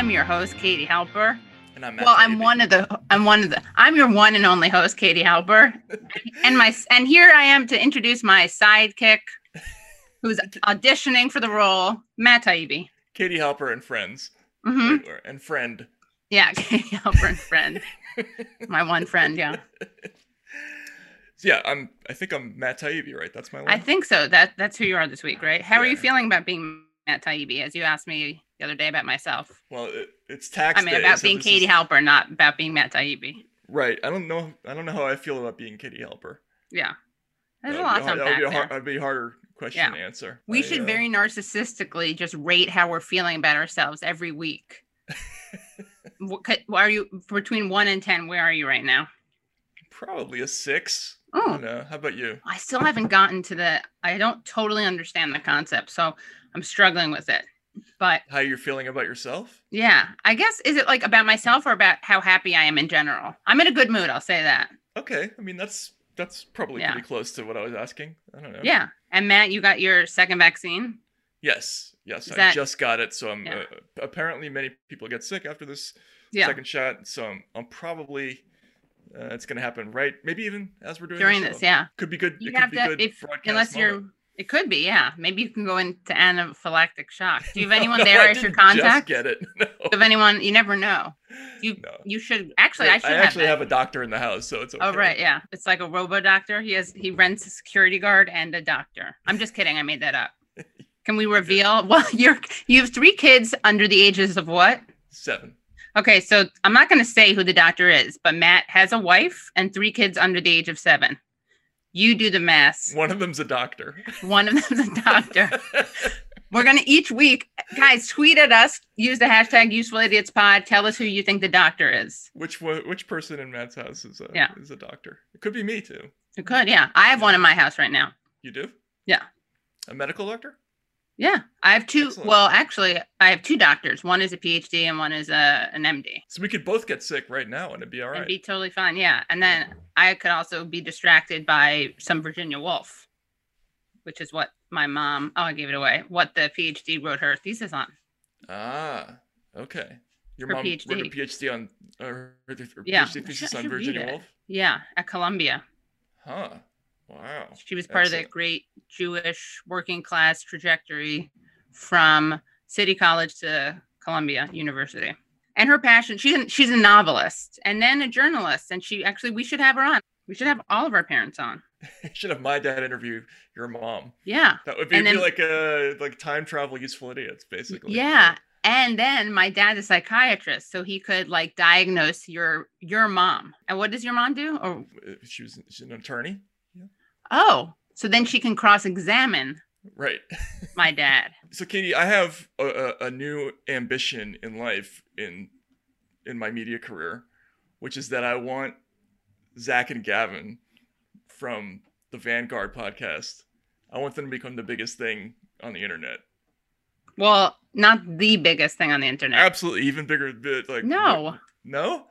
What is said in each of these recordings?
I'm your host, Katie Halper. And I'm Matt Well, I'm one of the I'm one of the I'm your one and only host, Katie Halper. and my and here I am to introduce my sidekick who's auditioning for the role, Matt Taibbi. Katie Halper and friends. hmm And friend. Yeah, Katie Halper and friend. my one friend, yeah. So yeah, I'm. I think I'm Matt Taibbi, right? That's my line. I think so. That that's who you are this week, right? How are you feeling about being Matt Taibbi, as you asked me the other day about myself? well, it, it's tax. I mean, day, about so being Katie is- Halper, not about being Matt Taibbi. Right. I don't know. I don't know how I feel about being Katie Halper. Yeah, there's a That would lot be to that would be a hard, that'd be a harder question Yeah. to answer. We I, should uh, very narcissistically just rate how we're feeling about ourselves every week. what, could- why are you between one and ten? Where are you right now? probably a six. Oh, don't. How about you? I still haven't gotten to the. I don't totally understand the concept, so I'm struggling with it. But How you're feeling about yourself? yeah, I guess is it like about myself or about how happy I am in general? I'm in a good mood. I'll say that. Okay. I mean, that's that's probably Yeah. pretty close to what I was asking. I don't know. Yeah. And Matt, you got your second vaccine. Yes. Yes. Is I that- just got it. So I'm. Yeah. Uh, apparently, many people get sick after this Yeah. second shot. So I'm, I'm probably. Uh, it's gonna happen right. Maybe even as we're doing During this, show. yeah. Could be good. You it could have be to good if unless you're. It could be, yeah. Maybe you can go into anaphylactic shock. Do you have anyone No, there I I should contact? Just get it. No. Do you have anyone? You never know. You No. you should actually. I should I actually have, have, a doctor in the house, so it's oh, okay. Oh right, yeah. It's like a robo doctor. He has he rents a security guard and a doctor. I'm just kidding. I made that up. Can we reveal? Well, you're you have three kids under the ages of what? Seven. Okay, so I'm not going to say who the doctor is, but Matt has a wife and three kids under the age of seven. You do the math. One of them's a doctor. One of them's a doctor. We're gonna each week, guys, tweet at us. Use the hashtag Useful Idiots Pod. Tell us who you think the doctor is. which one, which person in Matt's house is a Yeah. is a doctor? It could be me too. It could, yeah. I have one in my house right now. You do? Yeah. A medical doctor? Yeah, I have two. Excellent. Well, actually, I have two doctors. One is a PhD and one is a an MD. So we could both get sick right now and it'd be all right. Right. be totally fine. Yeah, and then I could also be distracted by some Virginia Woolf, which is what my mom. Oh, I gave it away. What the PhD wrote her thesis on. ah, okay. Your Her mom wrote a PhD. PhD on uh, her, her Yeah, PhD thesis on Virginia. Woolf. Yeah, at Columbia. Huh. Wow. She was part of that great Jewish working class trajectory from City College to Columbia University. And her passion, she's a, she's a novelist and then a journalist. And she actually, we should have her on. We should have all of our parents on. Should have my dad interview your mom. Yeah. That would be, And be like a like time travel useful idiots, basically. Yeah. And then my dad's a psychiatrist, so he could like diagnose your your mom. And what does your mom do? Or Uh, She was she's an attorney. Oh, so then she can cross-examine Right. my dad. So, Katie, I have a, a, a new ambition in life in in my media career, which is that I want Zach and Gavin from the Vanguard podcast. I want them to become the biggest thing on the internet. Well, not the biggest thing on the internet. Absolutely, even bigger. Like No. no.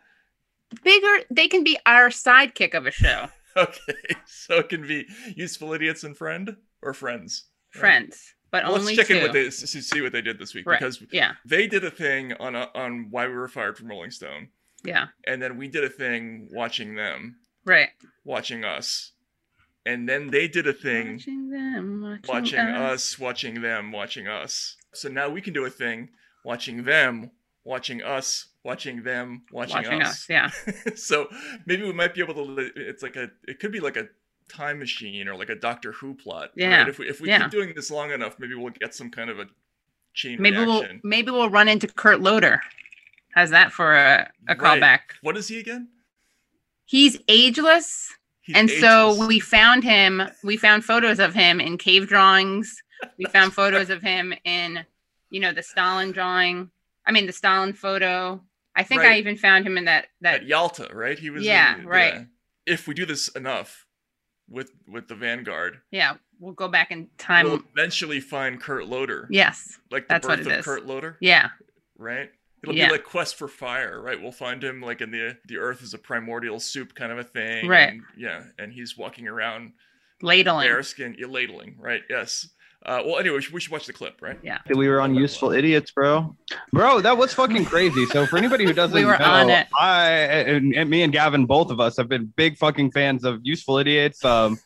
bigger they can be our sidekick of a show Okay, so it can be useful idiots and friend or friends. right? friends but Well, only let's check two in with this to see what they did this week Right. because yeah they did a thing on a, on why we were fired from Rolling Stone, yeah and then we did a thing watching them. right watching us. And then they did a thing watching them watching, watching us. us, watching them, watching us. So now we can do a thing watching them, watching us, watching them, watching, watching us, us. yeah so maybe we might be able to it's like a it could be like a time machine or like a Doctor Who plot. Yeah, Right? If we if we yeah. keep doing this long enough, maybe we'll get some kind of a chain maybe we'll maybe we'll run into kurt loder how's that for a, a Right. callback What is he again? he's ageless He's and so we found him we found photos of him in cave drawings we found photos of him in you know the stalin drawing i mean the stalin photo i think i even found him in that that at Yalta, right? He was Yeah, in- right. If we do this enough with with the Vanguard, yeah we'll go back in time we'll eventually find Kurt Loder. yes Like the that's what birth it of is. Kurt Loder, yeah right? It'll Yeah. be like Quest for Fire, right? We'll find him like in the the Earth is a primordial soup kind of a thing, Right. and- yeah, and he's walking around ladling bearskin, yeah, ladling, right? Yes. Uh, well, anyway, we should, we should watch the clip, right? Yeah. We were on Useful Idiots, bro. Bro, that was fucking crazy. So for anybody who doesn't We were know, on it. I and, and me and Gavin, both of us, have been big fucking fans of Useful Idiots, um,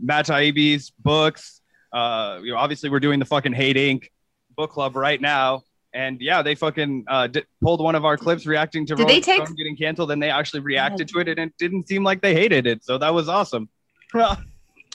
Matt Taibbi's books. Uh, you know, obviously we're doing the fucking Hate Inc. book club right now. And yeah, they fucking uh, di- pulled one of our clips reacting to Did Rolling they take- Stone getting canceled, and they actually reacted to it, and it didn't seem like they hated it. So that was awesome.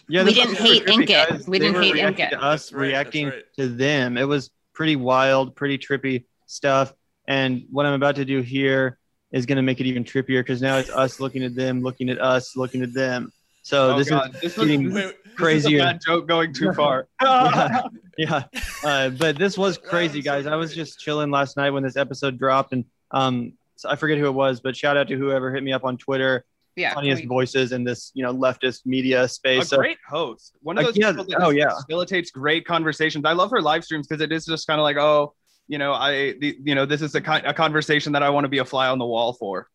Yeah, We didn't hate trippy, Ink it. We didn't hate Ink it. To us right, reacting right. to them. It was pretty wild, pretty trippy stuff. And what I'm about to do here is going to make it even trippier because now it's us looking at them, looking at us, looking at them. So Oh, this is this was, getting this is a crazier. bad joke going too far. yeah, yeah. Uh, but this was crazy, guys. I was just chilling last night when this episode dropped, and um, so I forget who it was, but shout out to whoever hit me up on Twitter. Yeah. Funniest we- voices in this, you know, leftist media a space. So great host. One of those people that oh, yeah. facilitates great conversations. I love her live streams because it is just kind of like, oh, you know, I, the, you know, this is a, a conversation that I want to be a fly on the wall for.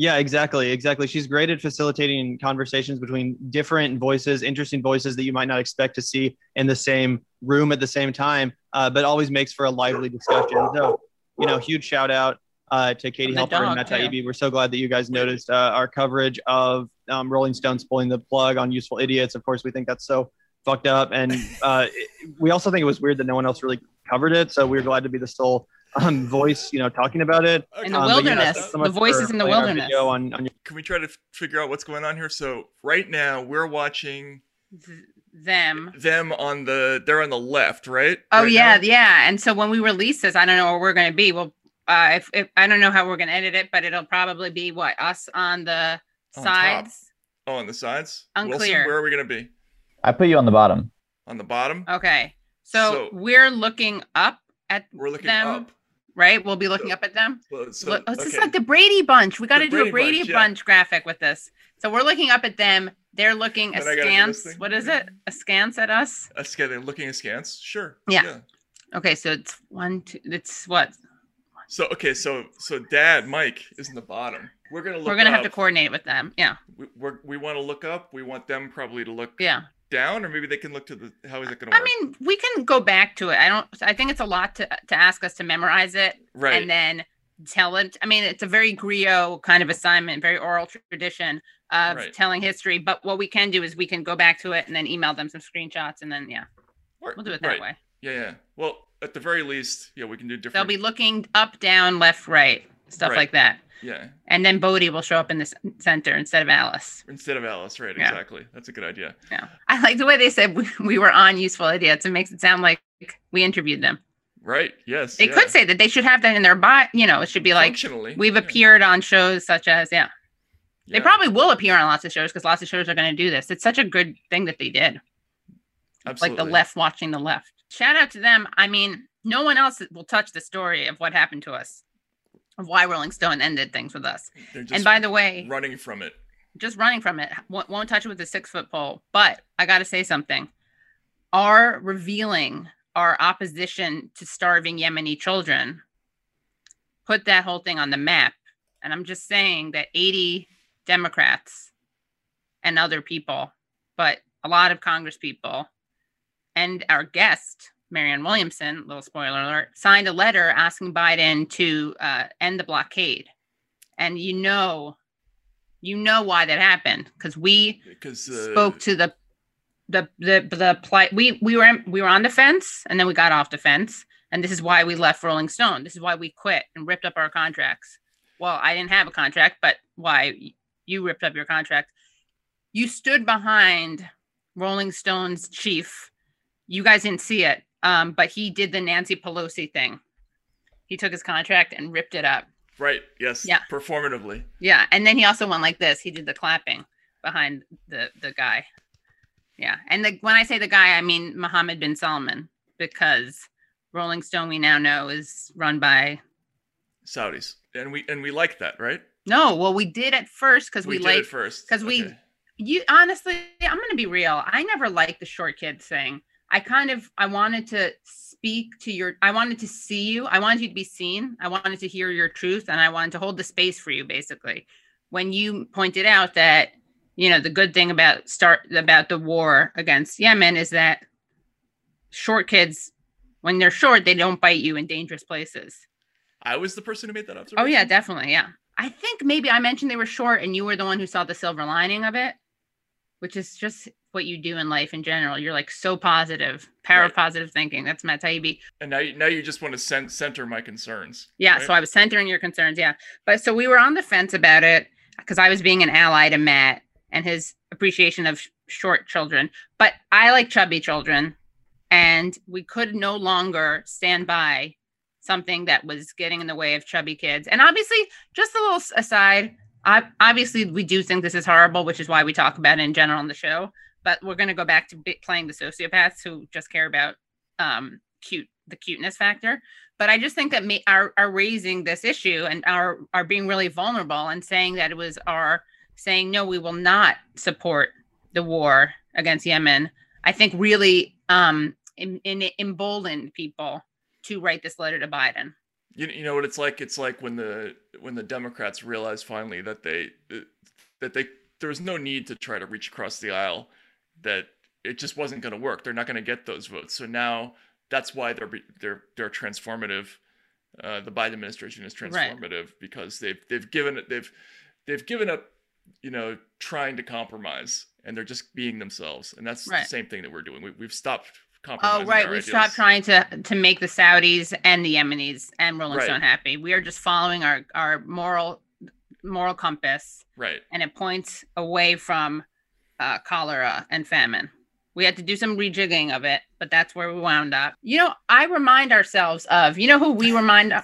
Yeah, exactly, exactly. She's great at facilitating conversations between different voices, interesting voices that you might not expect to see in the same room at the same time, uh, but always makes for a lively discussion. So, you know, huge shout out uh, to Katie The Helper dog, and Matt too. Taibbi. We're so glad that you guys noticed uh, our coverage of um, Rolling Stones pulling the plug on Useful Idiots. Of course, we think that's so fucked up, and uh, it- we also think it was weird that no one else really covered it. So we are glad to be the sole um, voice, you know, talking about it. In the Um, but yeah, wilderness. so The much voices in the wilderness. On, on your Can we try to f- figure out what's going on here? So right now we're watching th- them. them on the they're on the left, right? Oh Right yeah, now? yeah. And so when we release this, I don't know where we're going to be. Well, uh, if, if I don't know how we're going to edit it, but it'll probably be what us on the On top. sides. Oh, on the sides. Wilson, Unclear. where are we gonna be? I put you on the bottom. On the bottom. Okay, so, So- we're looking up at We're looking them, up. right? We'll be looking So- up at them. Well, So, Look, this is like the Brady Bunch. We got to do Brady a Brady Bunch, Bunch, graphic with this. So we're looking up at them. They're looking Then I gotta do this askance. What is it? Askance at us. Askance, looking askance. Sure. Yeah. Okay, so it's one, two. It's what? So okay, so so Dad Mike is in the bottom. We're gonna look. we're gonna have to coordinate with them. Yeah, We we're, we want to look up. We want them probably to look yeah. down, or maybe they can look to the. How is it gonna work? I work? mean, we can go back to it. I don't. I think it's a lot to to ask us to memorize it right. and then tell it. I mean, it's a very griot kind of assignment, very oral tradition of Right. telling history. But what we can do is we can go back to it and then email them some screenshots, and then yeah, we'll do it that right. way. Yeah, yeah. Well, at the very least, yeah, we can do different. They'll be looking up, down, left, right, stuff Right. like that. yeah, And then Bodhi will show up in the c- center instead of Alice. instead of Alice, right? Yeah. Exactly. That's a good idea. Yeah. I like the way they said we, we were on Useful Idiots. It makes it sound like we interviewed them. Right. Yes. They yeah. could say that they should have that in their bio. You know, it should be like Functionally, we've yeah, appeared on shows such as, yeah. They yeah, probably will appear on lots of shows because lots of shows are going to do this. It's such a good thing that they did. absolutely. Like the left watching the left. Shout out to them. I mean, no one else will touch the story of what happened to us, of why Rolling Stone ended things with us. Just and by the way, running from it. just running from it won't, won't touch it with a six foot pole. But I got to say something. Our revealing our opposition to starving Yemeni children put that whole thing on the map. And I'm just saying that 80 Democrats and other people, but a lot of Congress people and our guest, Marianne Williamson, little spoiler alert, signed a letter asking Biden to uh, end the blockade. And you know, you know why that happened because we Because uh, spoke to the the the the plight. We we were we were on the fence and then we got off the fence, and this is why we left Rolling Stone. This is why we quit and ripped up our contracts. Well, I didn't have a contract, but why you ripped up your contract? You stood behind Rolling Stone's chief. You guys didn't see it, um, but he did the Nancy Pelosi thing. He took his contract and ripped it up. right. Yes. Yeah. Performatively. Yeah, and then he also went like this. He did the clapping behind the the guy. Yeah, and the, when I say the guy, I mean Mohammed bin Salman because Rolling Stone we now know is run by. Saudis, and we and we like that, right? No, well, we did at first because we, did like first 'cause we- you. Honestly, I'm gonna be real. I never liked the short kids thing. I kind of I wanted to speak to your. I wanted to see you. I wanted you to be seen. I wanted to hear your truth, and I wanted to hold the space for you. Basically, when you pointed out that you know the good thing about start about the war against Yemen is that short kids, when they're short, they don't bite you in dangerous places. I was the person who made that observation. Oh yeah, definitely. Yeah. I think maybe I mentioned they were short and you were the one who saw the silver lining of it, which is just what you do in life in general. You're like so positive, power of positive thinking. That's Matt Taibbi. And now, you, now you just want to cen- center my concerns. Yeah. right? So I was centering your concerns. Yeah. But so we were on the fence about it because I was being an ally to Matt and his appreciation of sh- short children. But I like chubby children. And we could no longer stand by something that was getting in the way of chubby kids. And obviously, just a little aside, I, obviously, we do think this is horrible, which is why we talk about it in general on the show. But we're going to go back to playing the sociopaths who just care about um, cute, the cuteness factor but I just think that me are are raising this issue and are are being really vulnerable and saying that it was our saying no, we will not support the war against Yemen. I think really um in, in emboldened people to write this letter to Biden. You, you know what it's like? It's like when the when the Democrats realized finally that they that they there was no need to try to reach across the aisle, that it just wasn't going to work. They're not going to get those votes. So now that's why they're they're they're transformative. Uh, the Biden administration is Right. transformative because they've they've given it they've they've given up, you know, trying to compromise and they're just being themselves. And that's Right. the same thing that we're doing. We, we've stopped Oh, right. We stopped trying to to make the Saudis and the Yemenis and Rolling Right. Stone happy. We are just following our our moral moral compass Right. and it points away from uh, cholera and famine. We had to do some rejigging of it, but that's where we wound up. You know, I remind ourselves of, you know, who we remind,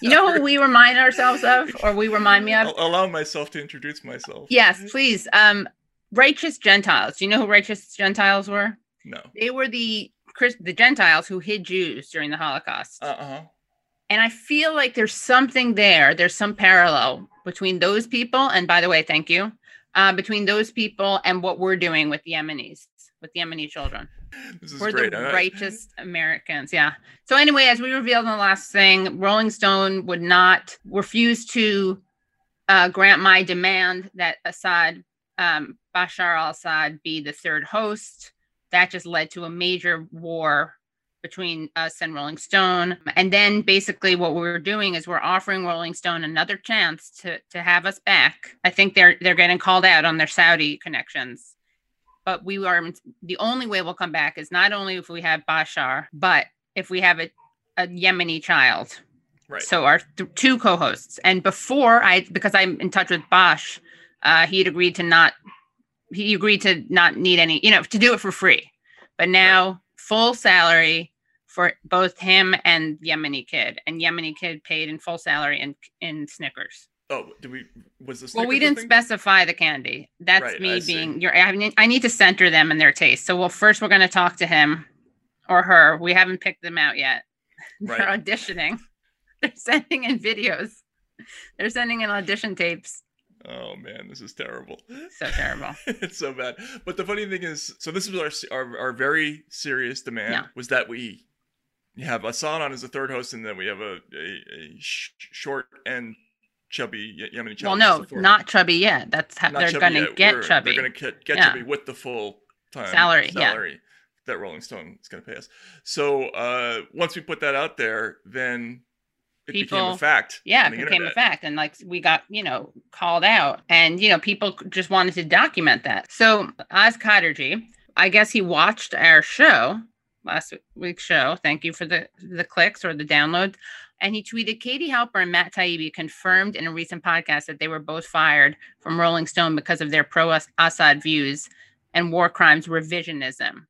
you know, who we remind ourselves of, or we remind me of. I'll allow myself to introduce myself. Yes, please. Um, righteous Gentiles. Do you know who righteous Gentiles were? No. They were the the Gentiles who hid Jews during the Holocaust. Uh huh. And I feel like there's something there. There's some parallel between those people. And by the way, thank you. Uh, between those people and what we're doing with the Yemenis, with the Yemeni children. This is We're great. the righteous Americans. Yeah. So anyway, as we revealed in the last thing, Rolling Stone would not refuse to uh, grant my demand that Assad, um, Bashar al-Assad, be the third host. That just led to a major war between us and Rolling Stone. And then basically what we're doing is we're offering Rolling Stone another chance to to have us back. I think they're they're getting called out on their Saudi connections. But we are the only way we'll come back is not only if we have Bashar, but if we have a, a Yemeni child. Right. So our th- two co-hosts. And before I, because I'm in touch with Bosch, uh, he had agreed to not. He agreed to not need any, you know, to do it for free. But now full salary for both him and Yemeni kid, and Yemeni kid paid in full salary in in Snickers. oh, did we? Was this? Well, we didn't specify the candy. That's Right, me I being. You're. I need, I need to center them in their taste. So, well, first we're going to talk to him or her. We haven't picked them out yet. They're auditioning. They're sending in videos. They're sending in audition tapes. Oh man, this is terrible. So terrible. it's so bad. But the funny thing is, so this was our our, our very serious demand Yeah. was that we have Assad on as the third host, and then we have a a, a sh- short and chubby Yemeni child. well, no, not chubby yet. That's how Not they're going to get We're- chubby. They're going to get, get Yeah. chubby with the full time Salary, yeah. salary that Rolling Stone is going to pay us. So uh, once we put that out there, then it became a People- fact. yeah, it became a fact. And like we got, you know, called out and, you know, people just wanted to document that. So Oz Katerji, I guess he watched our show, last week's show. Thank you for the, the clicks or the downloads. And he tweeted Katie Halper and Matt Taibbi confirmed in a recent podcast that they were both fired from Rolling Stone because of their pro Assad views and war crimes revisionism.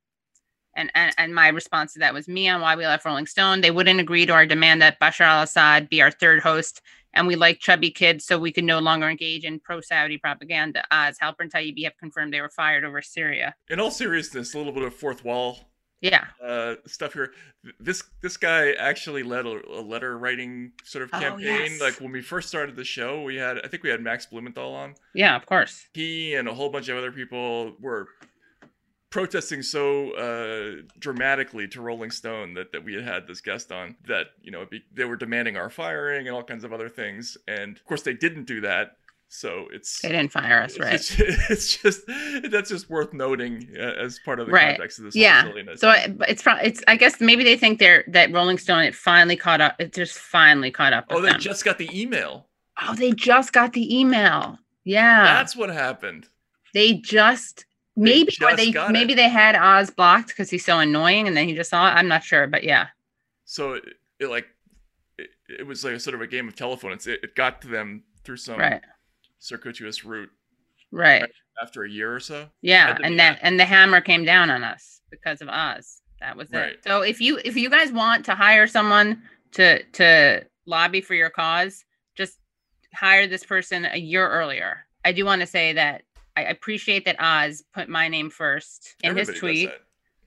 And, and, and my response to that was me on why we left Rolling Stone. They wouldn't agree to our demand that Bashar al Assad be our third host, and we like chubby kids, so we could no longer engage in pro Saudi propaganda. As Halper and Taibbi have confirmed they were fired over Syria. In all seriousness, a little bit of fourth wall Yeah. uh, stuff here. This this guy actually led a, a letter writing sort of Oh, campaign. yes. Like when we first started the show, we had I think we had Max Blumenthal on. Yeah, of course. He and a whole bunch of other people were protesting so uh, dramatically to Rolling Stone that, that we had had this guest on that you know be, they were demanding our firing and all kinds of other things. And of course, they didn't do that. So it's They didn't fire us, right? It's, it's just that's just worth noting uh, as part of the Right. context of this Yeah. silliness. So I- it's it's I guess maybe they think they're that Rolling Stone it finally caught up. It just finally caught up. oh, they them. just got the email. oh, they just got the email. Yeah, That's what happened. they just maybe or just they maybe it. they had Oz blocked because he's so annoying, and then he just saw it. I'm not sure, but yeah, So it, it like it, it was like a sort of a game of telephone. It's, it, it got to them through some right, circuitous route right, after a year or so. yeah, Had to be and that that. and the hammer came down on us because of Oz. That was Right. it. So if you if you guys want to hire someone to to lobby for your cause, just hire this person a year earlier. I do want to say that I appreciate that Oz put my name first in Everybody his tweet.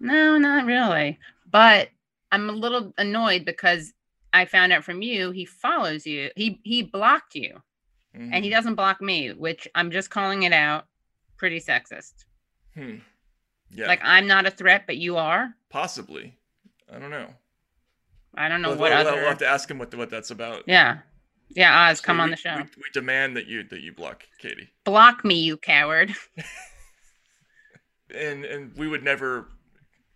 No, not really. But I'm a little annoyed because I found out from you he follows you. He he blocked you and he Mhm. doesn't block me, which I'm just calling it out. Pretty sexist. Hmm. Yeah, Like I'm not a threat, but you are. possibly. I don't know. I don't know We'll, what we'll- other. we'll have to ask him what what that's about. Yeah. Yeah, Oz, So come on the show. We, we demand that you that you block Katie, Block me, you coward. and and we would never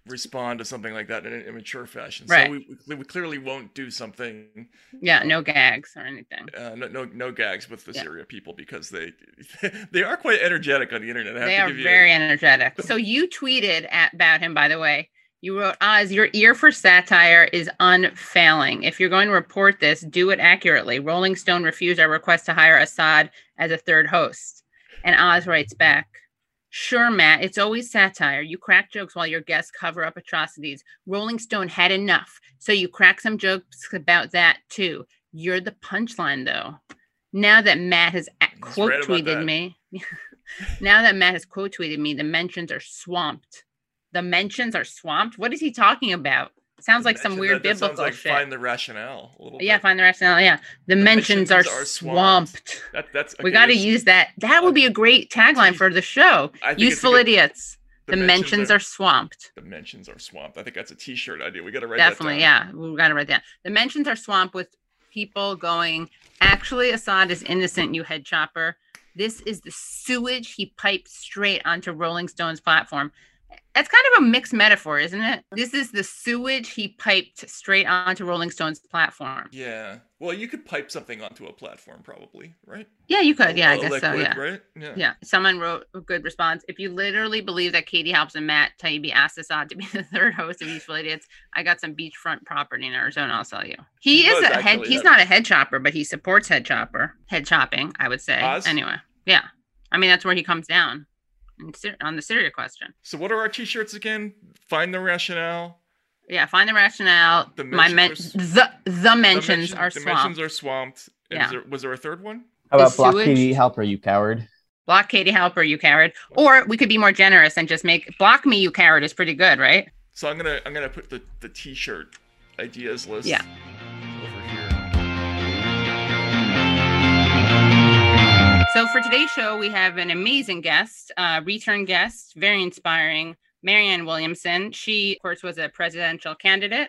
respond to something like that in an immature fashion. Right. So we, we, clearly won't do something. Yeah, no gags or anything. Uh, no, no no gags with the Yeah. Syria people because they they are quite energetic on the internet. I have They to are give you- very energetic. So you tweeted at, about him, by the way. You wrote, Oz, your ear for satire is unfailing. If you're going to report this, do it accurately. Rolling Stone refused our request to hire Assad as a third host. And Oz writes back, Sure, Matt, it's always satire. You crack jokes while your guests cover up atrocities. Rolling Stone had enough. So you crack some jokes about that too. You're the punchline, though. Now that Matt has quote right tweeted me, now that Matt has quote tweeted me, the mentions are swamped. The mentions are swamped. What is he talking about? Sounds like some weird that, that biblical sounds like shit. find the rationale a little yeah, bit. find the rationale. Yeah, the, mentions, mentions are, are swamped. swamped. That, that's We got to use that. That would be a great tagline for the show. I think it's a Useful good- idiots. The, mentions are, swamped. the mentions are swamped. I think that's a T-shirt idea. We got to write Definitely, that down. yeah. We got to write that. The mentions are swamped with people going, actually, Assad is innocent, you head chopper. This is the sewage he piped straight onto Rolling Stone's platform. That's kind of a mixed metaphor, isn't it? This is the sewage he piped straight onto Rolling Stone's platform. Yeah. Well, you could pipe something onto a platform, probably, right? Yeah, you could. Yeah, I A- guess so. Yeah. Right. Yeah. Yeah. Someone wrote a good response. If you literally believe that Katie Helps and Matt Taibbi asked us Assad to be the third host of Useful Idiots, I got some beachfront property in Arizona. I'll sell you. He, He is a head. He's not a head chopper, but he supports head chopper, head chopping. I would say. Oz? Anyway, yeah. I mean, that's where he comes down on the Syria question. So what are our T-shirts again? Find the rationale. Yeah. Find the rationale. The My men. are s- The the The mentions mention- are swamped. the mentions are swamped. Yeah. is there, was there a third one? How about Is block sewage- Katie Halper, you coward? Block Katie Halper, you coward. Or we could be more generous and just make block me, you coward, is pretty good, right? So I'm gonna I'm gonna put the the T-shirt ideas list. Yeah. So for today's show, we have an amazing guest, uh, return guest, very inspiring, Marianne Williamson. She, of course, was a presidential candidate.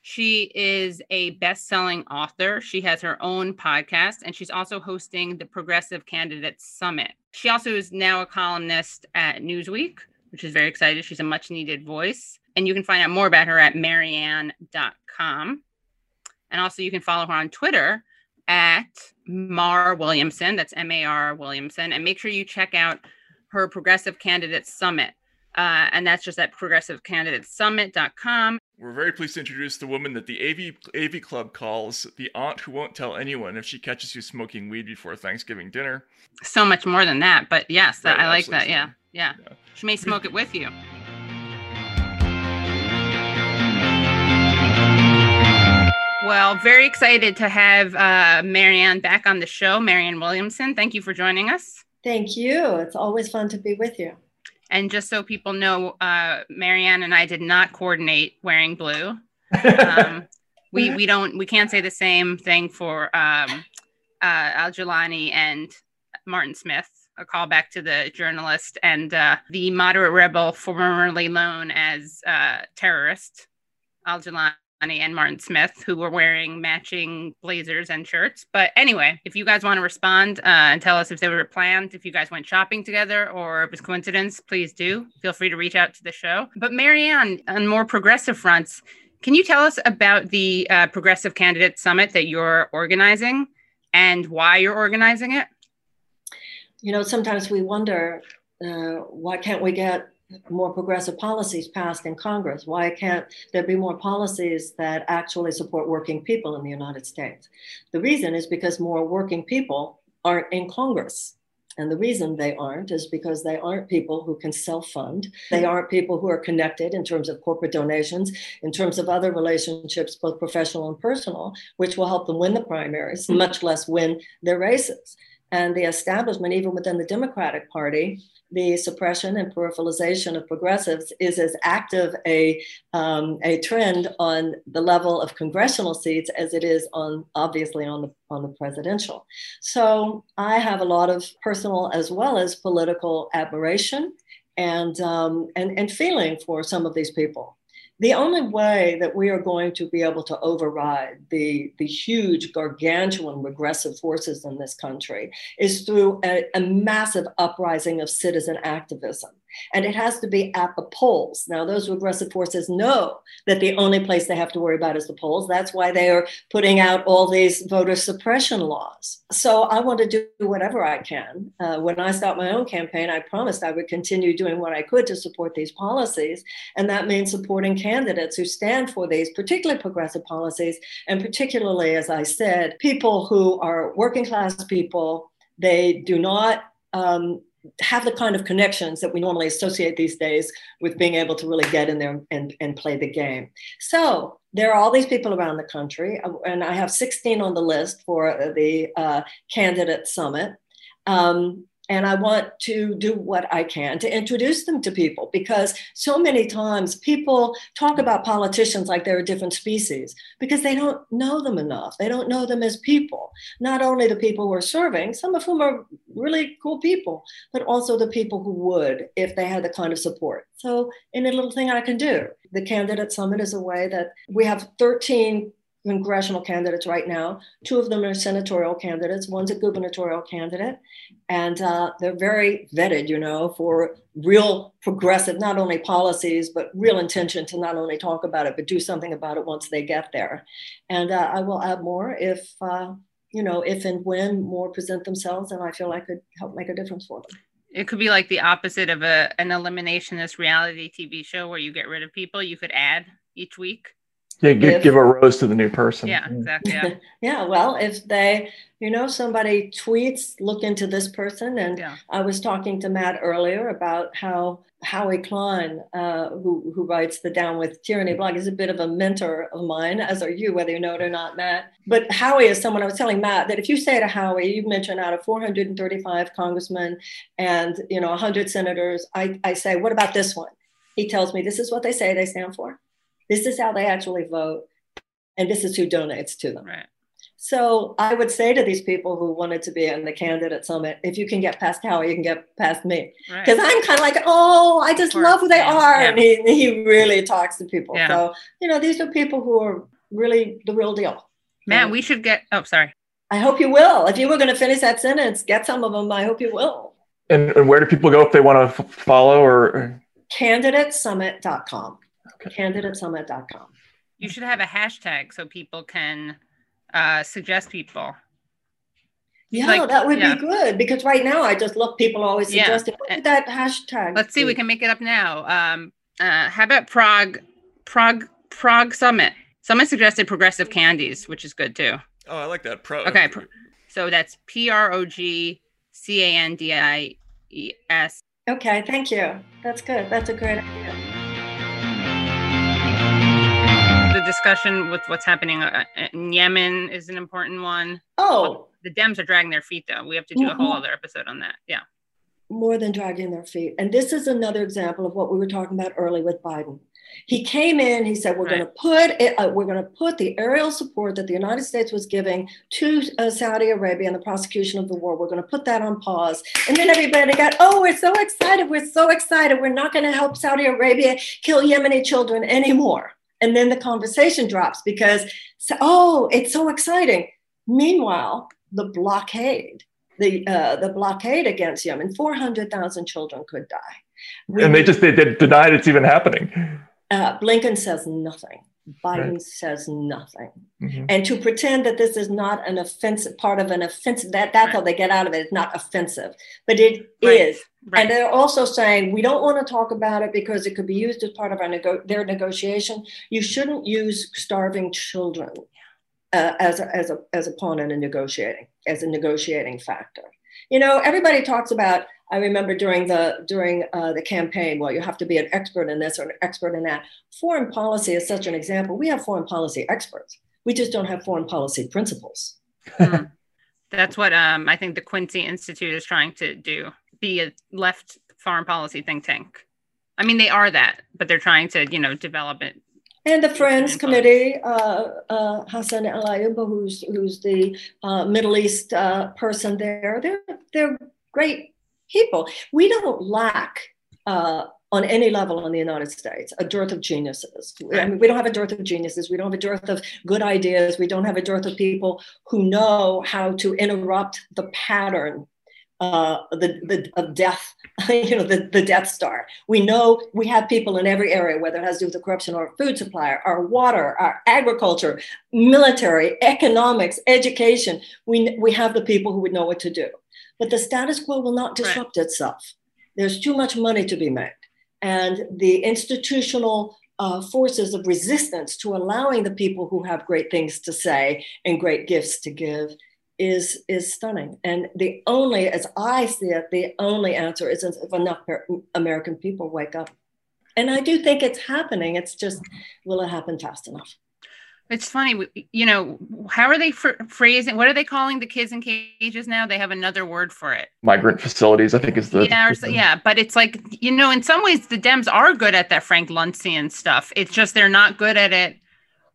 She is a best-selling author. She has her own podcast, and she's also hosting the Progressive Candidates Summit. She also is now a columnist at Newsweek, which is very excited. She's a much-needed voice, and you can find out more about her at marianne.com. And also, you can follow her on Twitter at Mar Williamson. That's M A R Williamson. And make sure you check out her Progressive Candidates Summit. Uh, and that's just at progressivecandidatesummit.com. We're very pleased to introduce the woman that the AV AV Club calls the aunt who won't tell anyone if she catches you smoking weed before Thanksgiving dinner. So much more than that. But yes, that, Right, I like that. absolutely. Yeah. yeah. Yeah. She may smoke it with you. Well, very excited to have uh, Marianne back on the show. Marianne Williamson, thank you for joining us. Thank you. It's always fun to be with you. And just so people know, uh, Marianne and I did not coordinate wearing blue. Um, we we don't we can't say the same thing for um, uh, Al Jolani and Martin Smith. A callback to the journalist and uh, the moderate rebel formerly known as uh, terrorist Al Jolani and Martin Smith, who were wearing matching blazers and shirts. But anyway, if you guys want to respond uh, and tell us if they were planned, if you guys went shopping together or if was coincidence, please do. Feel free to reach out to the show. But Marianne, on more progressive fronts, can you tell us about the uh, Progressive Candidate Summit that you're organizing and why you're organizing it? You know, sometimes we wonder uh, why can't we get more progressive policies passed in Congress? Why can't there be more policies that actually support working people in the United States? The reason is because more working people aren't in Congress. And the reason they aren't is because they aren't people who can self fund. They aren't people who are connected in terms of corporate donations, in terms of other relationships, both professional and personal, which will help them win the primaries, much less win their races. And the establishment, even within the Democratic Party, the suppression and peripheralization of progressives is as active a, um, a trend on the level of congressional seats as it is on obviously on the on the presidential. So I have a lot of personal as well as political admiration and um, and, and feeling for some of these people the only way that we are going to be able to override the, the huge, gargantuan regressive forces in this country is through a, a massive uprising of citizen activism. And it has to be at the polls. Now, those regressive forces know that the only place they have to worry about is the polls. That's why they are putting out all these voter suppression laws. So I want to do whatever I can. Uh, when I start my own campaign, I promised I would continue doing what I could to support these policies. And that means supporting candidates who stand for these, particularly progressive policies, and particularly, as I said, people who are working class people. They do not um, have the kind of connections that we normally associate these days with being able to really get in there and, and play the game. So there are all these people around the country, uh, and I have 16 on the list for the uh, candidate summit. Um, and I want to do what I can to introduce them to people because so many times people talk about politicians like they're a different species because they don't know them enough. They don't know them as people, not only the people who are serving, some of whom are really cool people, but also the people who would if they had the kind of support. So, any little thing I can do. The Candidate Summit is a way that we have 13 congressional candidates right now. Two of them are senatorial candidates. One's a gubernatorial candidate, and uh, they're very vetted, you know, for real progressive, not only policies but real intention to not only talk about it but do something about it once they get there. And uh, I will add more if. Uh, you know, if and when more present themselves, and I feel I could help make a difference for them. It could be like the opposite of a an eliminationist reality TV show where you get rid of people. You could add each week. Yeah, give, if, give a rose to the new person. Yeah, exactly. Yeah. yeah. Well, if they, you know, somebody tweets, look into this person. And yeah. I was talking to Matt earlier about how Howie Klein, uh, who, who writes the Down with Tyranny blog, is a bit of a mentor of mine, as are you, whether you know it or not, Matt. But Howie is someone I was telling Matt that if you say to Howie, you've mentioned out of 435 congressmen and, you know, 100 senators, I, I say, what about this one? He tells me this is what they say they stand for. This is how they actually vote, and this is who donates to them. Right. So I would say to these people who wanted to be in the candidate summit, if you can get past Howie, you can get past me. Because right. I'm kind of like, oh, I just love who they are. Yeah. And he, he really talks to people. Yeah. So, you know, these are people who are really the real deal. Man, we should get, oh, sorry. I hope you will. If you were going to finish that sentence, get some of them. I hope you will. And, and where do people go if they want to f- follow or? Candidatesummit.com candidatesummit.com. You should have a hashtag so people can uh, suggest people. Yeah, like, that would yeah. be good because right now I just look, people always suggest yeah. that hashtag. Let's see, we can make it up now. Um, uh, how about Prog, Prog, Prog Summit? Someone suggested progressive candies, which is good too. Oh, I like that. Pro. Okay, so that's P R O G C A N D I E S. Okay, thank you. That's good. That's a great idea discussion with what's happening uh, in Yemen is an important one. Oh, the Dems are dragging their feet, though. We have to do a whole mm-hmm. other episode on that. Yeah. More than dragging their feet. And this is another example of what we were talking about early with Biden. He came in. He said, "We're right. going to put it, uh, we're going to put the aerial support that the United States was giving to uh, Saudi Arabia and the prosecution of the war. We're going to put that on pause." And then everybody got, "Oh, we're so excited! We're so excited! We're not going to help Saudi Arabia kill Yemeni children anymore." And then the conversation drops because, oh, it's so exciting. Meanwhile, the blockade, the, uh, the blockade against Yemen, 400,000 children could die. We, and they just they, they denied it's even happening. Uh, Blinken says nothing. Biden right. says nothing. Mm-hmm. And to pretend that this is not an offensive part of an offensive, that that's right. how they get out of it. It's not offensive, but it right. is. And they're also saying we don't want to talk about it because it could be used as part of our nego- their negotiation. You shouldn't use starving children uh, as a, as a as a pawn in a negotiating as a negotiating factor. You know, everybody talks about I remember during the during uh, the campaign, well, you have to be an expert in this or an expert in that. Foreign policy is such an example. We have foreign policy experts. We just don't have foreign policy principles. Mm. That's what um, I think the Quincy Institute is trying to do: be a left foreign policy think tank. I mean, they are that, but they're trying to, you know, develop it. And the Friends Committee, uh, uh, Hassan El-Tayyab, who's who's the uh, Middle East uh, person there, they're they're great people. We don't lack uh, on any level in the United States a dearth of geniuses. I mean, we don't have a dearth of geniuses. We don't have a dearth of good ideas. We don't have a dearth of people who know how to interrupt the pattern. Uh, the, the of death, you know, the, the Death Star. We know we have people in every area, whether it has to do with the corruption or food supply, our water, our agriculture, military, economics, education. We, we have the people who would know what to do. But the status quo will not disrupt right. itself. There's too much money to be made. And the institutional uh, forces of resistance to allowing the people who have great things to say and great gifts to give is is stunning. And the only, as I see it, the only answer is if enough American people wake up. And I do think it's happening. It's just, will it happen fast enough? It's funny, you know, how are they fr- phrasing? What are they calling the kids in cages now? They have another word for it. Migrant facilities, I think, is the yeah, or, yeah. But it's like you know, in some ways, the Dems are good at that Frank Luntzian stuff. It's just they're not good at it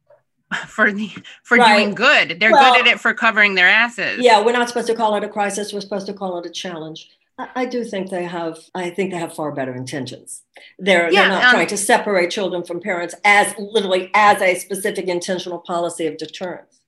for the for right. doing good. They're well, good at it for covering their asses. Yeah, we're not supposed to call it a crisis. We're supposed to call it a challenge. I do think they have. I think they have far better intentions. They're yeah, they're not um, trying to separate children from parents as literally as a specific intentional policy of deterrence.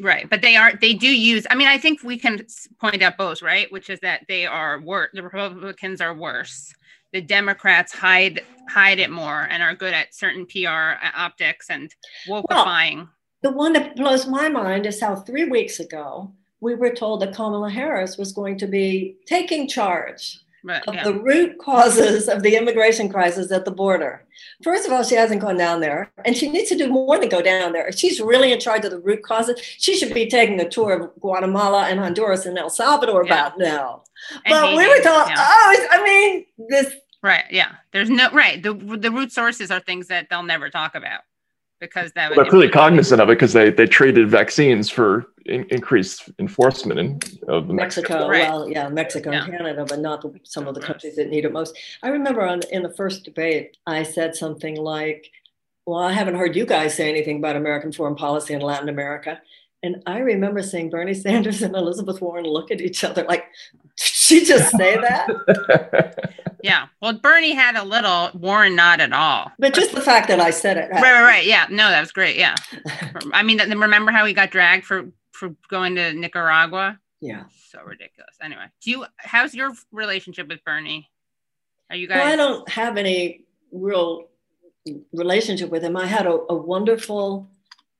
Right, but they are. They do use. I mean, I think we can point out both, right? Which is that they are worse. The Republicans are worse. The Democrats hide hide it more and are good at certain PR uh, optics and wokeifying. Well, the one that blows my mind is how three weeks ago we were told that Kamala Harris was going to be taking charge right, of yeah. the root causes of the immigration crisis at the border. First of all, she hasn't gone down there, and she needs to do more than go down there. If she's really in charge of the root causes, she should be taking a tour of Guatemala and Honduras and El Salvador yeah. about now. And but we were told, yeah. oh, I mean, this. Right. Yeah. There's no right. The the root sources are things that they'll never talk about because that well, they're clearly cognizant of it because they they traded vaccines for in, increased enforcement in of Mexico. Mexico. Right. Well, yeah, Mexico yeah. and Canada, but not the, some of the countries that need it most. I remember on in the first debate, I said something like, "Well, I haven't heard you guys say anything about American foreign policy in Latin America." And I remember seeing Bernie Sanders and Elizabeth Warren look at each other like, she just say that? yeah. Well, Bernie had a little, Warren not at all. But just the fact that I said it. Right, right, right. Yeah. No, that was great. Yeah. I mean, remember how he got dragged for for going to Nicaragua? Yeah. So ridiculous. Anyway, do you? How's your relationship with Bernie? Are you guys? Well, I don't have any real relationship with him. I had a, a wonderful.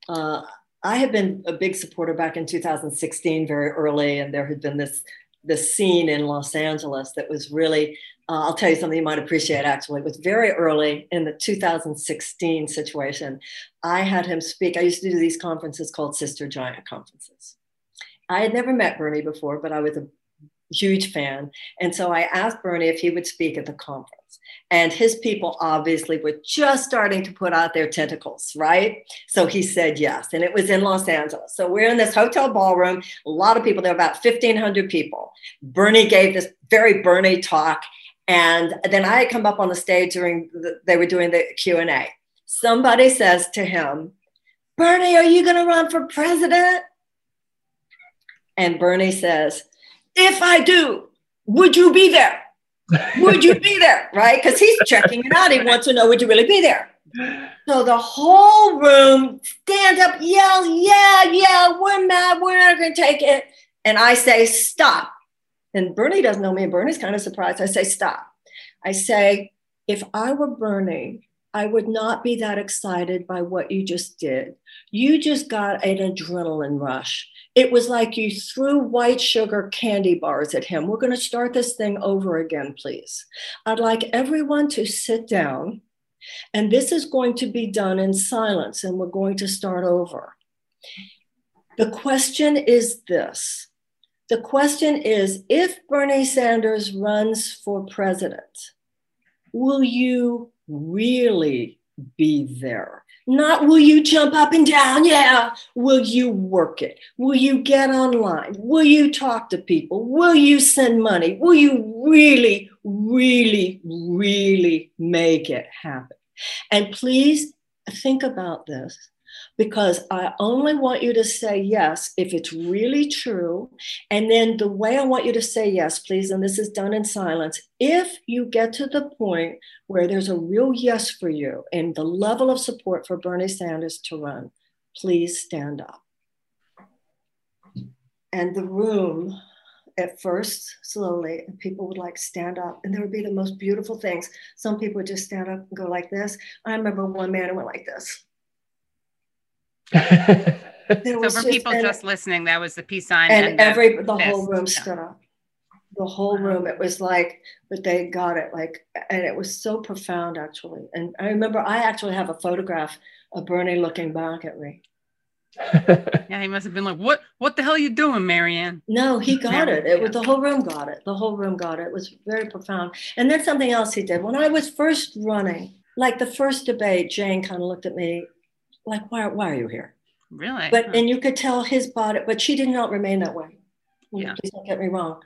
Uh, I had been a big supporter back in 2016, very early, and there had been this this scene in Los Angeles that was really. Uh, I'll tell you something you might appreciate. Actually, it was very early in the 2016 situation. I had him speak. I used to do these conferences called Sister Giant conferences. I had never met Bernie before, but I was a huge fan, and so I asked Bernie if he would speak at the conference. And his people obviously were just starting to put out their tentacles, right? So he said yes. And it was in Los Angeles. So we're in this hotel ballroom, a lot of people, there were about 1,500 people. Bernie gave this very Bernie talk. And then I had come up on the stage during, the, they were doing the Q&A. Somebody says to him, Bernie, are you going to run for president? And Bernie says, if I do, would you be there? Would you be there? Right? Because he's checking it out. He wants to know, would you really be there? So the whole room stand up, yell, yeah, yeah, we're mad, we're not gonna take it. And I say, stop. And Bernie doesn't know me, and Bernie's kind of surprised. I say, stop. I say, if I were Bernie, I would not be that excited by what you just did. You just got an adrenaline rush. It was like you threw white sugar candy bars at him. We're going to start this thing over again, please. I'd like everyone to sit down, and this is going to be done in silence, and we're going to start over. The question is this the question is if Bernie Sanders runs for president, will you really be there? Not will you jump up and down? Yeah. Will you work it? Will you get online? Will you talk to people? Will you send money? Will you really, really, really make it happen? And please think about this because I only want you to say yes if it's really true. And then the way I want you to say yes, please, and this is done in silence, if you get to the point where there's a real yes for you and the level of support for Bernie Sanders to run, please stand up. And the room, at first, slowly, and people would like stand up, and there would be the most beautiful things. Some people would just stand up and go like this. I remember one man who went like this. so for people just listening, that was the peace sign, and, and every the, the whole room yeah. stood up. The whole room. It was like, but they got it like, and it was so profound actually. And I remember I actually have a photograph of Bernie looking back at me. yeah, he must have been like, "What? What the hell are you doing, Marianne?" No, he got it. It was the whole room got it. The whole room got it. It was very profound. And then something else he did when I was first running, like the first debate. Jane kind of looked at me like, why, why are you here? Really? But, huh. and you could tell his body, but she did not remain that way. Yeah. Please don't get me wrong.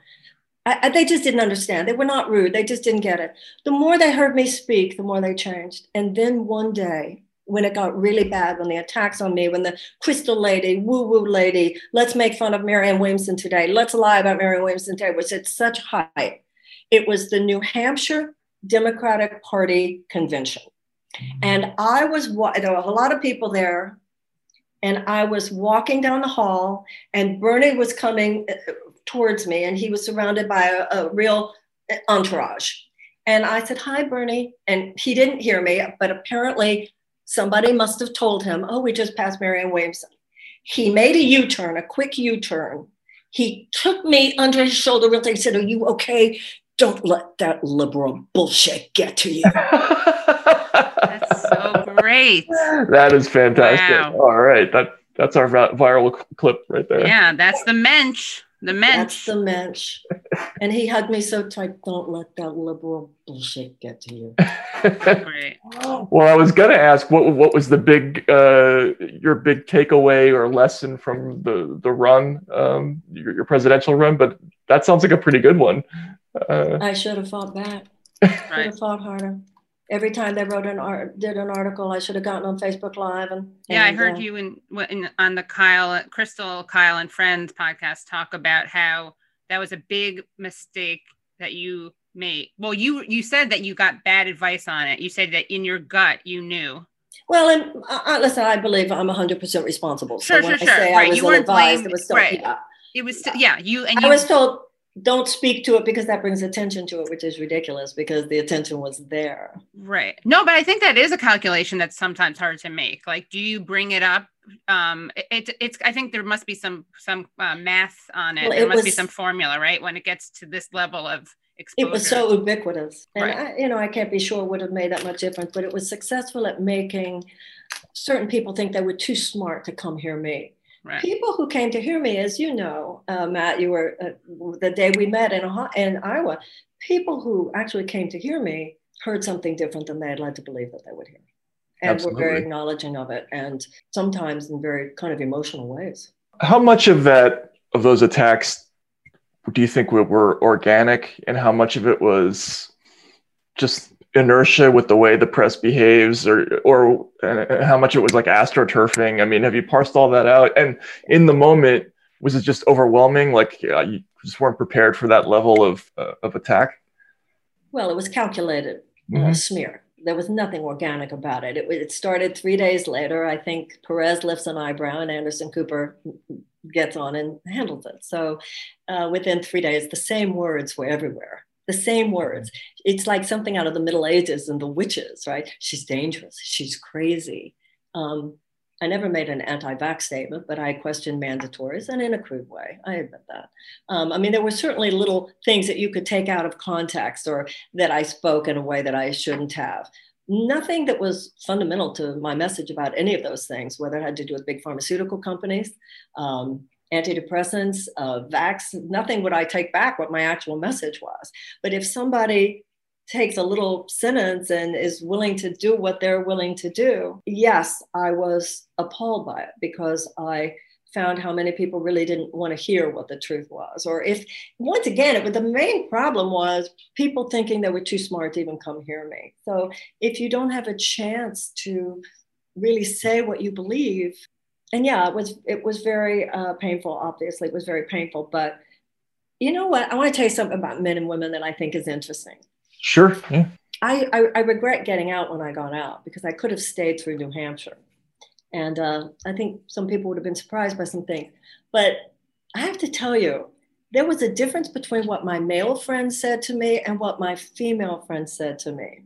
I, I, they just didn't understand. They were not rude. They just didn't get it. The more they heard me speak, the more they changed. And then one day, when it got really bad, when the attacks on me, when the crystal lady, woo woo lady, let's make fun of Marianne Williamson today, let's lie about Marianne Williamson today, was at such height. It was the New Hampshire Democratic Party convention. And I was, there were a lot of people there, and I was walking down the hall, and Bernie was coming uh, towards me, and he was surrounded by a, a real entourage. And I said, Hi, Bernie. And he didn't hear me, but apparently somebody must have told him, Oh, we just passed Marianne Williamson. He made a U turn, a quick U turn. He took me under his shoulder real. He said, Are you okay? Don't let that liberal bullshit get to you. That's so great. That is fantastic. Wow. All right. That that's our viral clip right there. Yeah, that's the mensch. The mensch. That's the mensch. and he hugged me so tight. Don't let that liberal bullshit get to you. Great. Well, I was gonna ask what what was the big uh, your big takeaway or lesson from the the run, um, your, your presidential run, but that sounds like a pretty good one. Uh, I should have fought back. Should have fought harder. Every time they wrote an art, did an article, I should have gotten on Facebook Live and. Yeah, and, I heard uh, you in, in on the Kyle Krystal Kyle and Friends podcast talk about how that was a big mistake that you made. Well, you you said that you got bad advice on it. You said that in your gut you knew. Well, and uh, listen, I believe I'm 100% responsible. Sure, so sure, sure. right. you weren't advised, blamed, it was still, right. Yeah. It was still, yeah. You and you, I was told don't speak to it because that brings attention to it, which is ridiculous because the attention was there. Right. No, but I think that is a calculation that's sometimes hard to make. Like, do you bring it up? Um, it, it's. I think there must be some some uh, math on it. Well, it there must was, be some formula, right? When it gets to this level of exposure. It was so ubiquitous, and right. I, you know, I can't be sure would have made that much difference, but it was successful at making certain people think they were too smart to come hear me Right. People who came to hear me, as you know, uh, Matt, you were uh, the day we met in, in Iowa. People who actually came to hear me heard something different than they had led to believe that they would hear, and Absolutely. were very acknowledging of it, and sometimes in very kind of emotional ways. How much of that of those attacks do you think were, were organic, and how much of it was just inertia with the way the press behaves or or uh, how much it was like astroturfing i mean have you parsed all that out and in the moment was it just overwhelming like uh, you just weren't prepared for that level of uh, of attack well it was calculated uh, mm-hmm. smear there was nothing organic about it. it. It started three days later. I think Perez lifts an eyebrow and Anderson Cooper gets on and handles it. So uh, within three days, the same words were everywhere. The same words. It's like something out of the Middle Ages and the witches, right? She's dangerous. She's crazy. Um, I never made an anti-vax statement, but I questioned mandatories and in a crude way. I admit that. Um, I mean, there were certainly little things that you could take out of context or that I spoke in a way that I shouldn't have. Nothing that was fundamental to my message about any of those things, whether it had to do with big pharmaceutical companies, um, antidepressants, uh, vax, nothing would I take back what my actual message was. But if somebody takes a little sentence and is willing to do what they're willing to do, yes, I was appalled by it because I found how many people really didn't want to hear what the truth was. Or if, once again, it, the main problem was people thinking they were too smart to even come hear me. So if you don't have a chance to really say what you believe, and yeah, it was it was very uh, painful. Obviously, it was very painful. But you know what? I want to tell you something about men and women that I think is interesting. Sure. Yeah. I, I, I, regret getting out when I got out because I could have stayed through New Hampshire. And uh, I think some people would have been surprised by some things. But I have to tell you, there was a difference between what my male friends said to me and what my female friends said to me.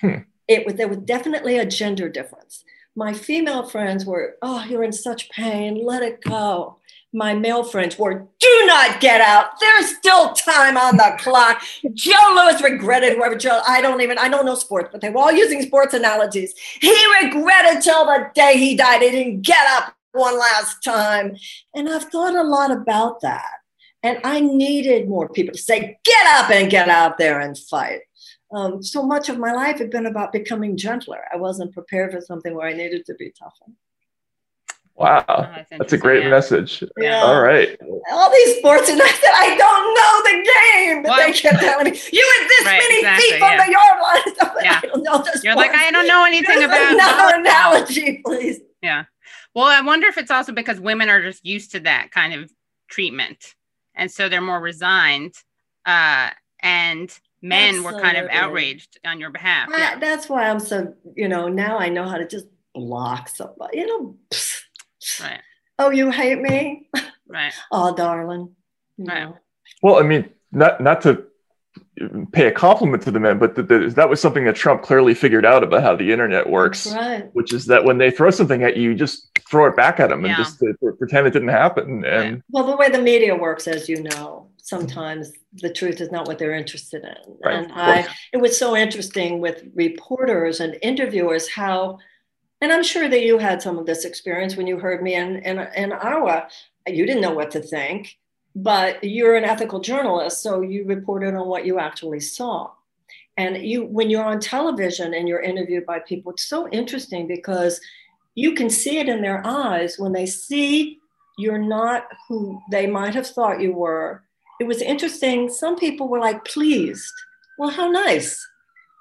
Hmm. It was there was definitely a gender difference. My female friends were, "Oh, you're in such pain. Let it go." my male friends were do not get out. There's still time on the clock. Joe louis regretted whoever joe i don't even i don't know sports but they were all using sports analogies. He regretted till the day he died. He didn't get up one last time. And i've thought a lot about that. And i needed more people to say get up and get out there and fight um, so much of my life had been about becoming gentler i wasn't prepared for something where i needed to be tougher Wow, oh, that's, that's, a great yeah. message. Yeah. All right. All these sports, and I said, I don't know the game. But they kept telling me, you were this right, many exactly, feet from yeah. the yard line. yeah. I don't know You're sport. like, I don't know anything about another analogy, please. Yeah. Well, I wonder if it's also because women are just used to that kind of treatment. And so they're more resigned. Uh, and men Absolutely. were kind of outraged on your behalf. I, yeah. That's why I'm so, you know, now I know how to just block somebody. You know, pfft Right. Oh, you hate me? Right. oh, darling. Right. Well, I mean, not not to pay a compliment to the men, but the, the, that was something that Trump clearly figured out about how the internet works, right. which is that when they throw something at you, just throw it back at them and just uh, to, to pretend it didn't happen. And right. well, the way the media works, as you know, sometimes the truth is not what they're interested in. Right. And I, it was so interesting with reporters and interviewers how and I'm sure that you had some of this experience when you heard me in, in, in Iowa. You didn't know what to think, but you're an ethical journalist, so you reported on what you actually saw. And you, when you're on television and you're interviewed by people, it's so interesting because you can see it in their eyes when they see you're not who they might have thought you were. It was interesting. Some people were like pleased. Well, how nice.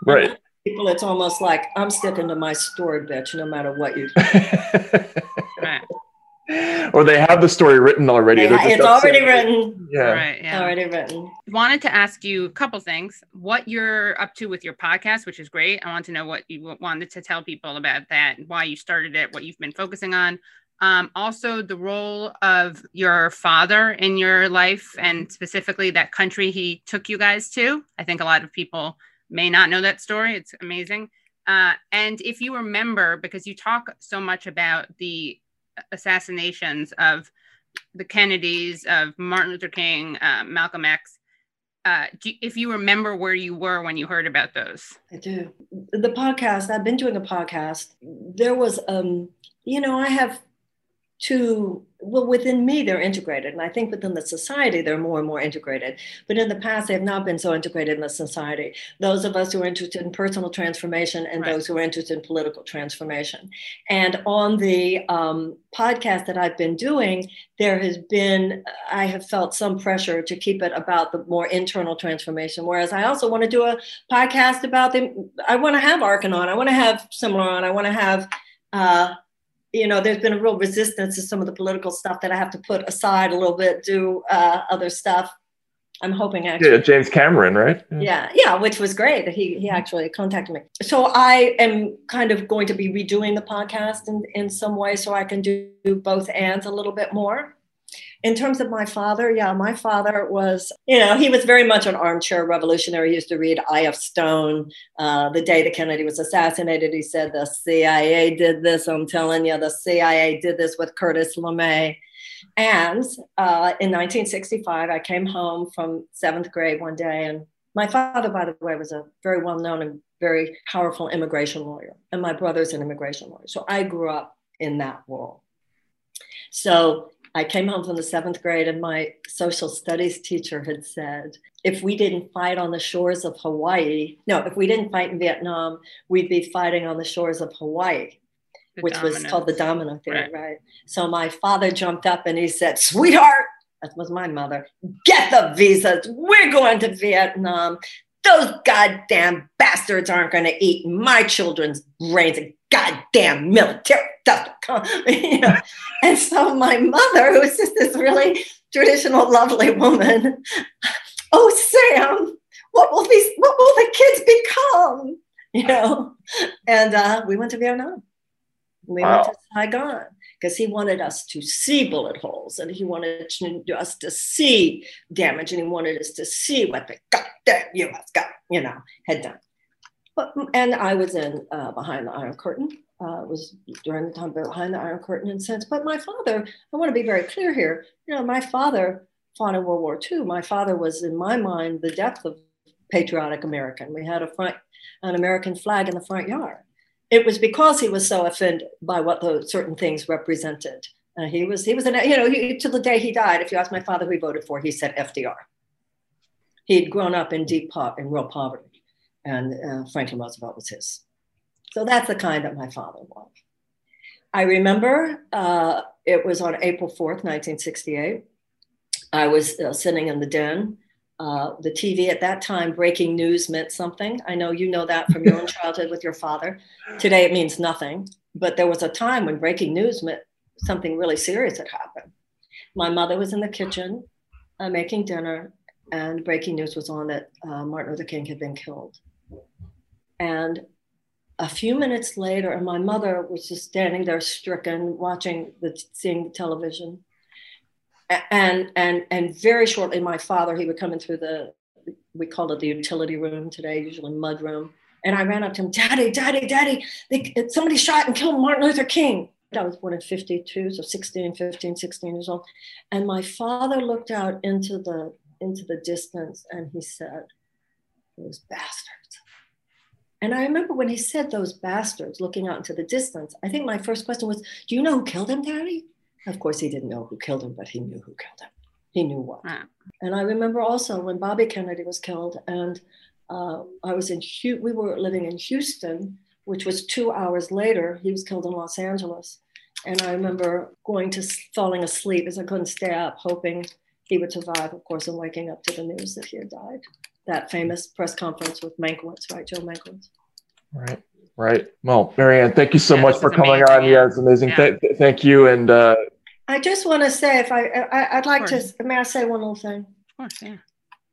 Right people, it's almost like I'm sticking to my story, bitch, no matter what you. or they have the story written already. Yeah, it's already written. Yeah. Right. Yeah. Already written. Wanted to ask you a couple things. What you're up to with your podcast, which is great. I want to know what you wanted to tell people about that, why you started it, what you've been focusing on. Um, also, the role of your father in your life, and specifically that country he took you guys to. I think a lot of people may not know that story. It's amazing. Uh, and if you remember, because you talk so much about the assassinations of the Kennedys, of Martin Luther King, uh, Malcolm X, uh, do, if you remember where you were when you heard about those. I do. The podcast, I've been doing a podcast. There was, um, you know, I have to well within me they're integrated and i think within the society they're more and more integrated. But in the past they have not been so integrated in the society. Those of us who are interested in personal transformation and right. those who are interested in political transformation. And on the um, podcast that i've been doing there has been i have felt some pressure to keep it about the more internal transformation whereas i also want to do a podcast about the i want to have arkin on i want to have similar on i want to have uh, you know, there's been a real resistance to some of the political stuff that I have to put aside a little bit, do uh, other stuff. I'm hoping actually. Yeah, James Cameron, right? Yeah, yeah, which was great. He he actually contacted me. So I am kind of going to be redoing the podcast in, in some way so I can do both ands a little bit more. In terms of my father, yeah, my father was, you know, he was very much an armchair revolutionary. He used to read I. F. Stone. Uh, the day that Kennedy was assassinated, he said, The CIA did this. I'm telling you, the CIA did this with Curtis LeMay. And uh, in 1965, I came home from seventh grade one day, and my father, by the way, was a very well known and very powerful immigration lawyer, and my brother's an immigration lawyer. So I grew up in that world. So I came home from the seventh grade, and my social studies teacher had said, if we didn't fight on the shores of Hawaii, no, if we didn't fight in Vietnam, we'd be fighting on the shores of Hawaii The which was called the domino theory, Right. right. So my father jumped up and he said, Sweetheart, that was my mother, get the visas. We're going to Vietnam. Those goddamn bastards aren't going to eat my children's brains and goddamn military stuff. you know? And so my mother, who was just this really traditional, lovely woman, oh, Sam, what will these, what will the kids become? You know, and uh, we went to Vietnam. We went to Saigon because he wanted us to see bullet holes and he wanted us to see damage and he wanted us to see what the goddamn US got, you know, had done. But, and I was in uh, Behind the Iron Curtain. Uh, was during the time behind the Iron Curtain in sense. But my father, I want to be very clear here. You know, my father fought in World War II. My father was, in my mind, the depth of patriotic American. We had a front, an American flag in the front yard it was because he was so offended by what those certain things represented. Uh, he was, he was, an, you know, he, to the day he died. If you ask my father who he voted for, he said FDR. He'd grown up in deep po- in real poverty, and uh, Franklin Roosevelt was his. So that's the kind that my father was. I remember uh, it was on April 4th, 1968. I was uh, sitting in the den uh, the TV at that time, breaking news meant something. I know you know that from your own childhood with your father. Today it means nothing, but there was a time when breaking news meant something really serious had happened. My mother was in the kitchen uh, making dinner, and breaking news was on that uh, Martin Luther King had been killed. And a few minutes later, and my mother was just standing there stricken, watching the seeing the television and and and very shortly my father he would come in through the we called it the utility room today usually mud room. And i ran up to him daddy daddy daddy they, somebody shot and killed martin luther king. I was born in 52 so 16 15 16 years old. And my father looked out into the into the distance and he said those bastards. And i remember when he said those bastards looking out into the distance i think my first question was do you know who killed him daddy of course, he didn't know who killed him, but he knew who killed him. He knew what. Wow. And I remember also when Bobby Kennedy was killed, and uh, I was in, Hu- we were living in Houston, which was two hours later. He was killed in Los Angeles. And I remember going to falling asleep as I couldn't stay up, hoping he would survive, of course, and waking up to the news that he had died. That famous press conference with Mankiewicz, right? Joe Mankiewicz. Right. Right. Well, Marianne, thank you so Yeah, much for coming amazing. on. Yeah, it's amazing. Yeah. Th- th- thank you. And uh, I just want to say, if I, I I'd like to, may I say one little thing? Of course, yeah.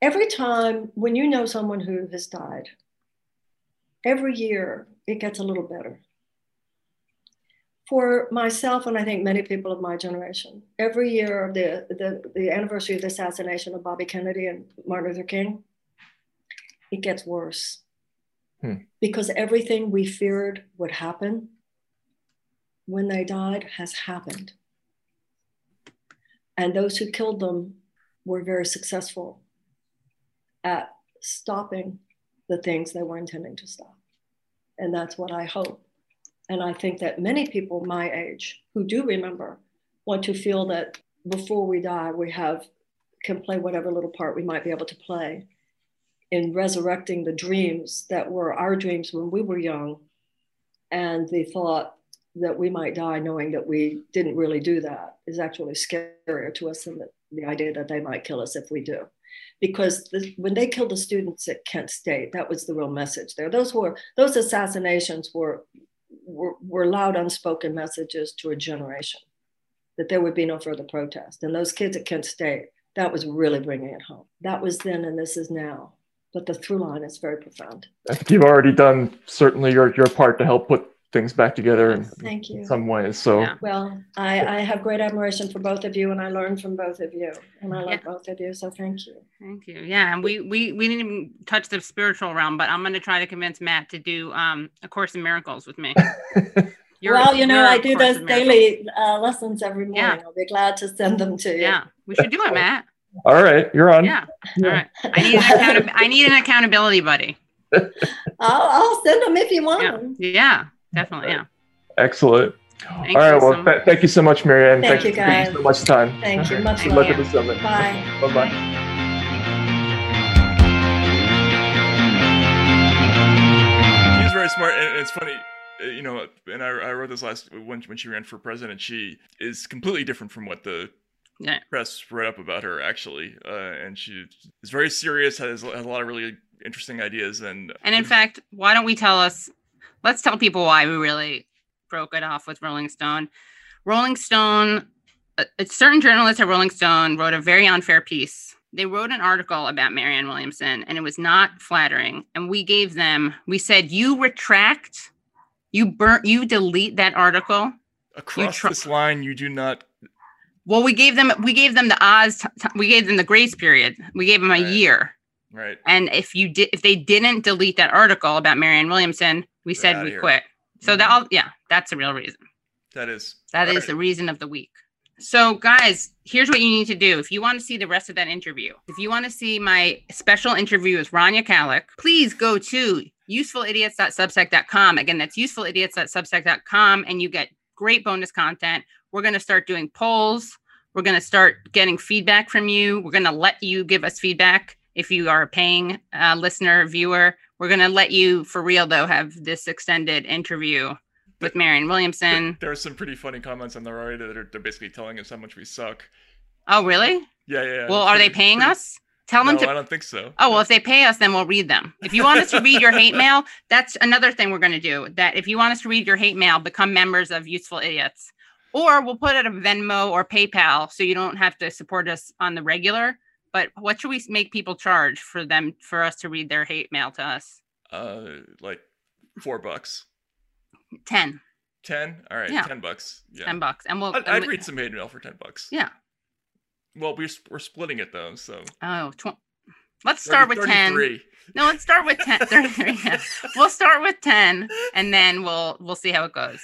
every time when you know someone who has died, every year it gets a little better. For myself, and I think many people of my generation, every year of the, the, the anniversary of the assassination of Bobby Kennedy and Martin Luther King, it gets worse. Hmm. Because everything we feared would happen when they died has happened. And those who killed them were very successful at stopping the things they were intending to stop. And that's what I hope. And I think that many people my age who do remember want to feel that before we die, we have can play whatever little part we might be able to play in resurrecting the dreams that were our dreams when we were young and the thought that we might die knowing that we didn't really do that is actually scarier to us than the, the idea that they might kill us if we do because the, when they killed the students at Kent State, that was the real message there. Those were those assassinations were, were were loud, unspoken messages to a generation that there would be no further protest. And those kids at Kent State that was really bringing it home. That was then and this is now. But the through line is very profound. I think you've already done certainly your, your part to help put things back together in Thank you. some ways. So Yeah. Well, I, I have great admiration for both of you, and I learned from both of you, and I love Yeah. both of you. So thank you. Thank you. Yeah, and we we we didn't even touch the spiritual realm, but I'm going to try to convince Matt to do um a course in miracles with me. You're- well, you know, you're I a do those daily uh, lessons every morning. Yeah. I'll be glad to send them to you. Yeah, we should do it, Matt. all right, you're on. Yeah. All right. I need an account- I need an accountability buddy. I'll, I'll send them if you want Yeah. them. Yeah. Definitely. Yeah. Excellent. Thank all right. Well, so th- thank you so much, Marianne. Thank Thanks you, for taking guys. so much time. Thank you. Much Thank luck at the summit. Bye. Bye bye. She's very smart, and it's funny, uh, you know. And I, I wrote this last when when she ran for president. She is completely different from what the Yeah. press wrote up about her, actually. Uh, and she is very serious, has, has a lot of really interesting ideas, and And in fact, why don't we tell us? Let's tell people why we really broke it off with Rolling Stone. Rolling Stone, a, a certain journalist at Rolling Stone wrote a very unfair piece. They wrote an article about Marianne Williamson, and it was not flattering. And we gave them, we said, you retract, you burn, you delete that article. across try- this line, you do not. Well, we gave them, we gave them the Oz, t- t- we gave them the grace period. We gave them a Right. year. Right. And if you did, if they didn't delete that article about Marianne Williamson, we They're said we here. quit. So Mhm. that all, yeah, that's the real reason. That is. That is Alright. the reason of the week. So, guys, here's what you need to do. If you want to see the rest of that interview, if you want to see my special interview with Rania Khalek, please go to usefulidiots.substack.com. Again, that's usefulidiots.substack.com, and you get great bonus content. We're going to start doing polls. We're going to start getting feedback from you. We're going to let you give us feedback if you are a paying uh, listener, viewer. We're going to let you, for real though, have this extended interview with Marianne Williamson. There are some pretty funny comments on the right that are they're basically telling us how much we suck. Oh, really? Yeah, yeah. yeah. Well, are they paying pretty- us? Tell them No, to. I don't think so. Oh, well, if they pay us, then we'll read them. If you want us to read your hate mail, that's another thing we're going to do. That if you want us to read your hate mail, become members of Useful Idiots. Or we'll put it a Venmo or PayPal so you don't have to support us on the regular. But what should we make people charge for them for us to read their hate mail to us? Uh, like four bucks, 10, ten. All right, Yeah. ten bucks. Yeah, 10 bucks. And we'll I'd, and I'd we- read some hate mail for ten bucks. Yeah. Well, we're we're splitting it though, so Oh, tw- let's start with 10. No, let's start with 10. 33, yeah. We'll start with 10 and then we'll we'll see how it goes.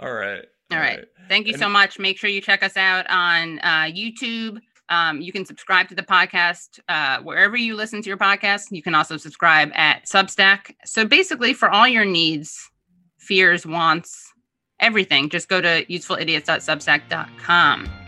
All right. All right. Thank you And- so much. Make sure you check us out on uh, YouTube. Um, you can subscribe to the podcast uh, wherever you listen to your podcast. You can also subscribe at Substack. So basically, for all your needs, fears, wants, everything, just go to usefulidiots.substack.com.